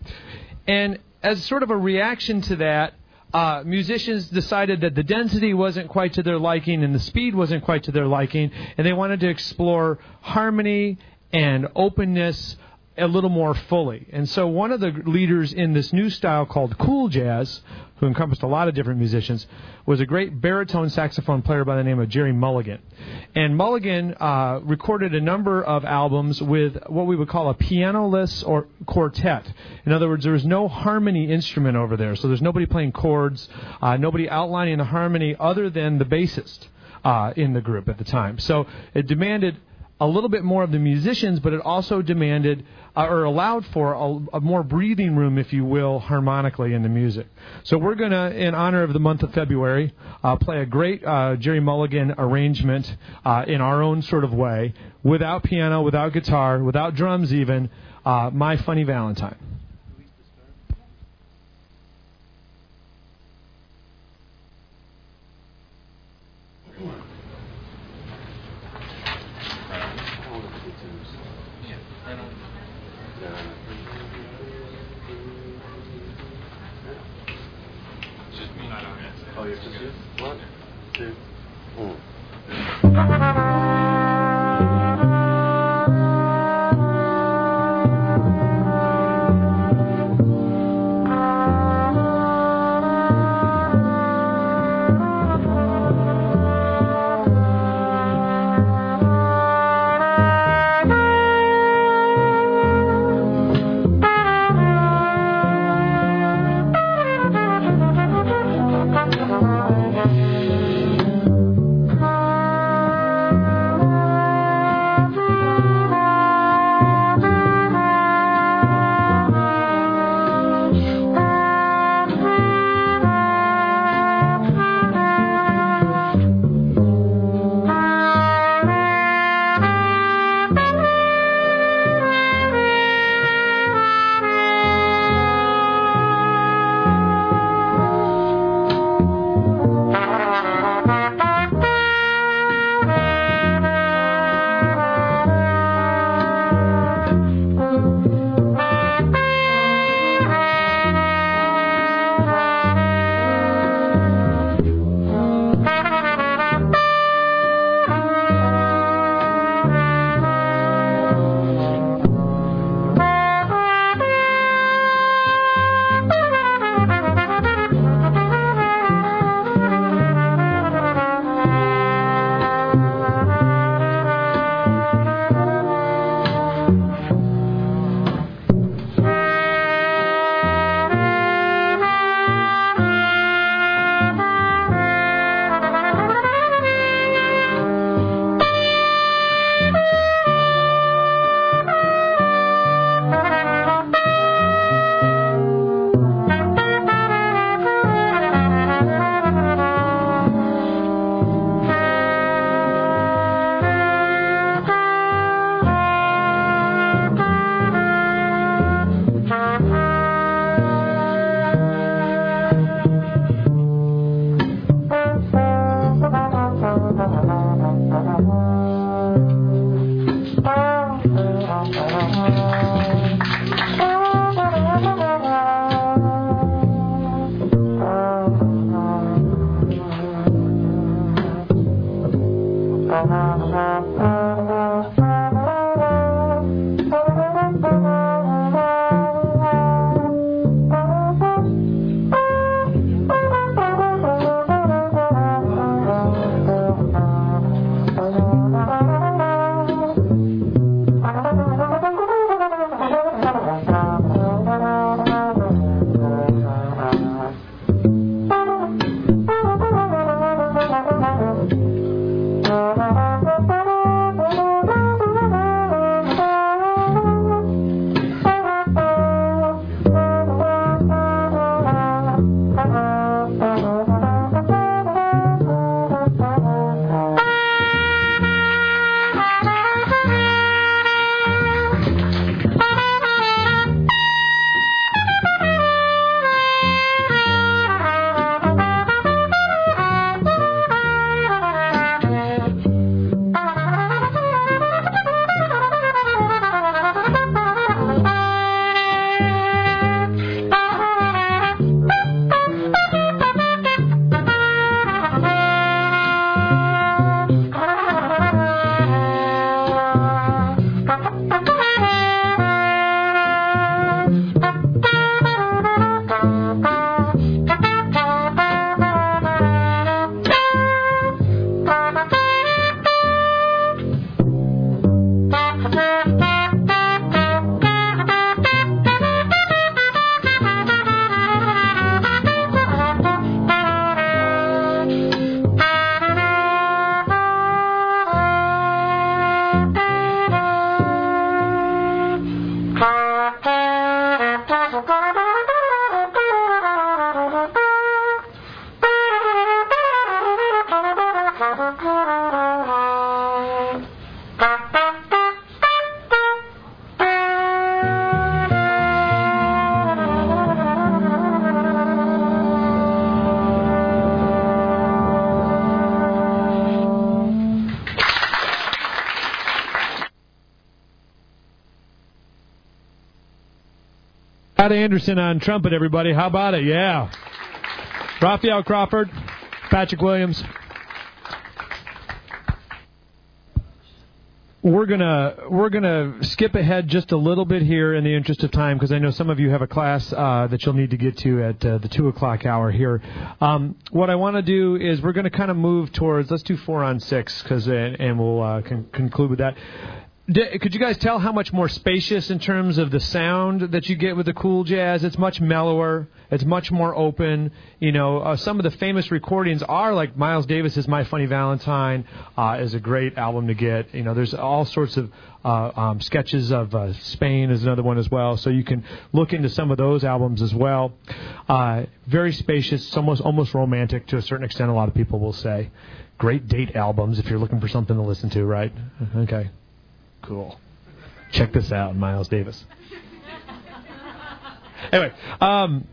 And as sort of a reaction to that, uh, musicians decided that the density wasn't quite to their liking and the speed wasn't quite to their liking, and they wanted to explore harmony and openness a little more fully. And so one of the leaders in this new style called cool jazz, who encompassed a lot of different musicians, was a great baritone saxophone player by the name of Gerry Mulligan. And Mulligan uh, recorded a number of albums with what we would call a pianoless or quartet. In other words, there was no harmony instrument over there, so there's nobody playing chords, uh, nobody outlining the harmony other than the bassist uh, in the group at the time. So it demanded a little bit more of the musicians, but it also demanded uh, or allowed for a, a, more breathing room, if you will, harmonically in the music. So we're going to, in honor of the month of February, uh, play a great uh, Gerry Mulligan arrangement uh, in our own sort of way, without piano, without guitar, without drums even, uh, My Funny Valentine. Scott Anderson on trumpet, everybody. How about it? Yeah. Raphael Crawford, Patrick Williams. We're gonna we're gonna skip ahead just a little bit here in the interest of time because I know some of you have a class uh, that you'll need to get to at uh, the two o'clock hour here. Um, what I want to do is we're to kind of move towards let's do four on six because and, and we'll uh, con- conclude with that. Could you guys tell how much more spacious in terms of the sound that you get with the cool jazz? It's much mellower. It's much more open. You know, uh, some of the famous recordings are like Miles Davis's "My Funny Valentine" uh, is a great album to get. You know, there's all sorts of uh, um, sketches of uh, Spain is another one as well. So you can look into some of those albums as well. Uh, very spacious, almost almost romantic to a certain extent. A lot of people will say. Great date albums if you're looking for something to listen to, right? Okay. Cool. Check this out, Miles Davis. anyway, um,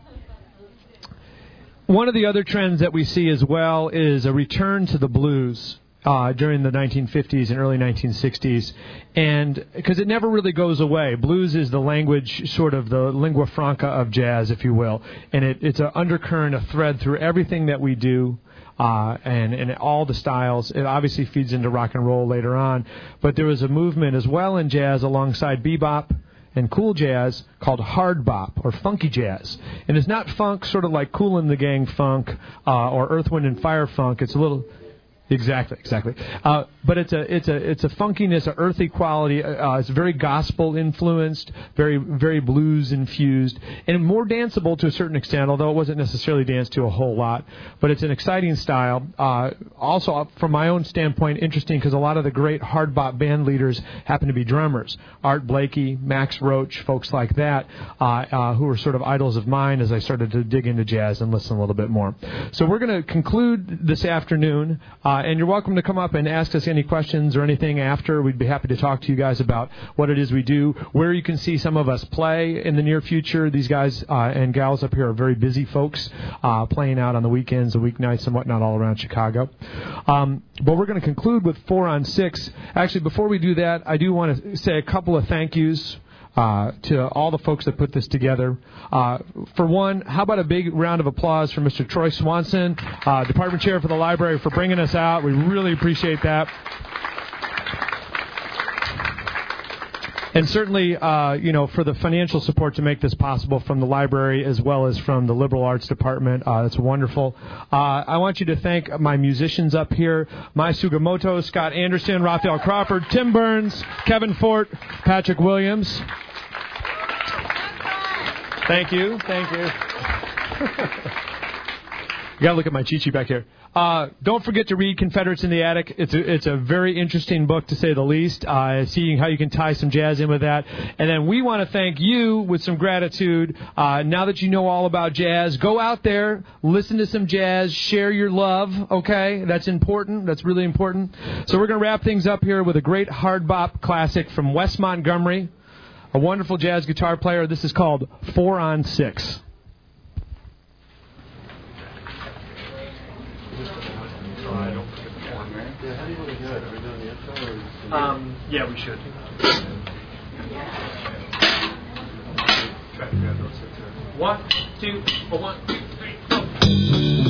one of the other trends that we see as well is a return to the blues. Uh, during the 1950s and early 1960s, and because it never really goes away. Blues is the language, sort of the lingua franca of jazz, if you will, and it, it's an undercurrent, a thread through everything that we do uh, and and all the styles. It obviously feeds into rock and roll later on, but there was a movement as well in jazz alongside bebop and cool jazz called hard bop or funky jazz. And it's not funk, sort of like Kool and the Gang funk uh, or Earth, Wind and Fire funk. It's a little Exactly, exactly. Uh, but it's a it's a it's a funkiness, a earthy quality. Uh, it's very gospel influenced, very very blues infused, and more danceable to a certain extent. Although it wasn't necessarily danced to a whole lot, but it's an exciting style. Uh, also, uh, from my own standpoint, interesting because a lot of the great hard bop band leaders happen to be drummers. Art Blakey, Max Roach, folks like that, uh, uh, who were sort of idols of mine as I started to dig into jazz and listen a little bit more. So we're going to conclude this afternoon. Uh, and you're welcome to come up and ask us any questions or anything after. We'd be happy to talk to you guys about what it is we do, where you can see some of us play in the near future. These guys uh, and gals up here are very busy folks, uh, playing out on the weekends, the weeknights, and whatnot all around Chicago. Um, but we're going to conclude with four on six. Actually, before we do that, I do want to say a couple of thank yous uh, to all the folks that put this together. Uh, for one, how about a big round of applause for Mr. Troy Swanson, uh, Department Chair for the Library, for bringing us out. We really appreciate that. And certainly, uh, you know, for the financial support to make this possible from the library as well as from the liberal arts department. Uh, that's wonderful. Uh, I want you to thank my musicians up here: Mai Sugimoto, Scott Anderson, Raphael Crawford, Tim Burns, Kevin Fort, Patrick Williams. Thank you. Thank you. you gotta look at my cheat sheet back here. Uh, don't forget to read Confederates in the Attic. It's a, it's a very interesting book to say the least. Uh, seeing how you can tie some jazz in with that. And then we want to thank you with some gratitude. Uh, now that you know all about jazz, go out there, listen to some jazz, share your love. Okay, that's important. That's really important. So we're going to wrap things up here with a great hard bop classic from Wes Montgomery a wonderful jazz guitar player. This is called Four on Six. Um, yeah, we should. One, two, one, two, three, go.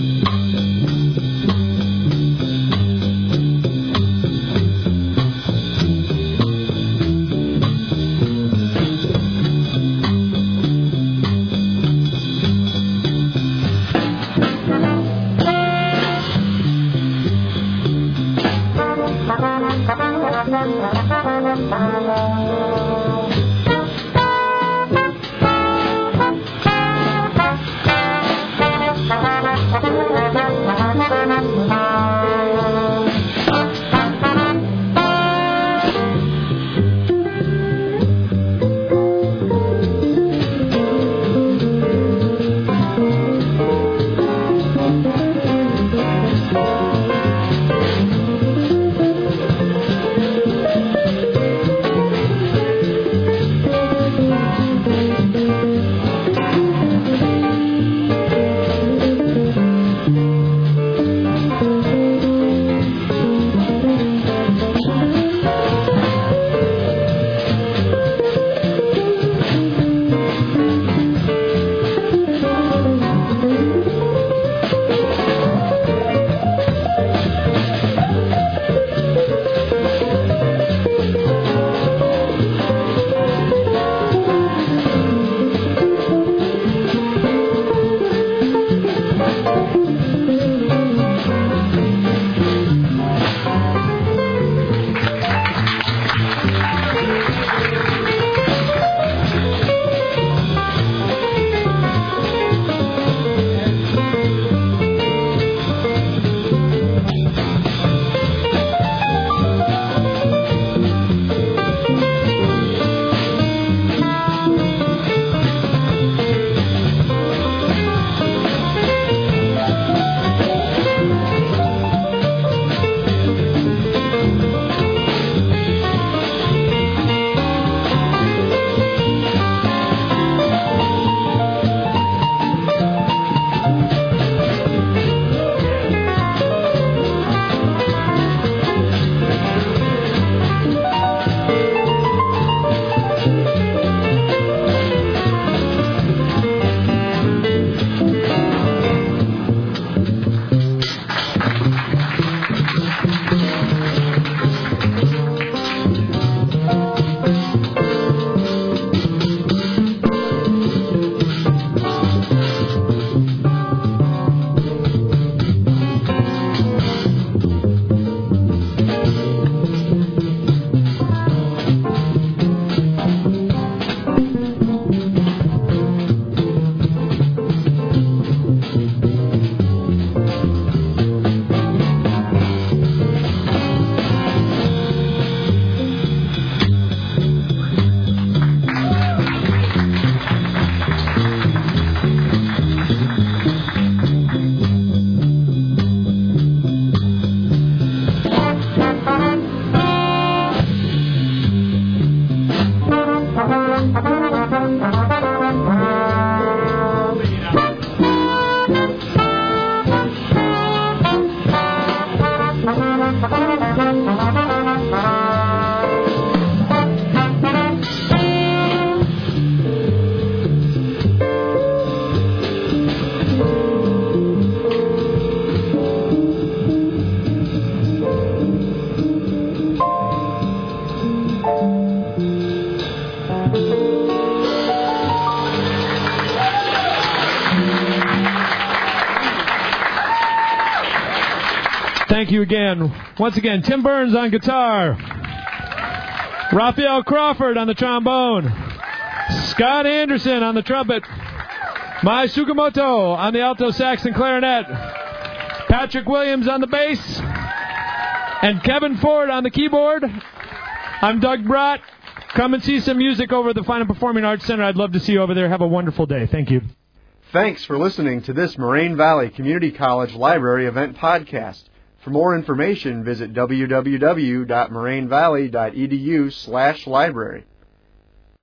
Once again, Tim Burns on guitar. Raphael Crawford on the trombone. Scott Anderson on the trumpet. Mai Sugimoto on the alto sax and clarinet. Patrick Williams on the bass. And Kevin Ford on the keyboard. I'm Doug Bratt. Come and see some music over at the Fine and Performing Arts Center. I'd love to see you over there. Have a wonderful day. Thank you. Thanks for listening to this Moraine Valley Community College Library event podcast. For more information, visit www.morainevalley.edu slash library.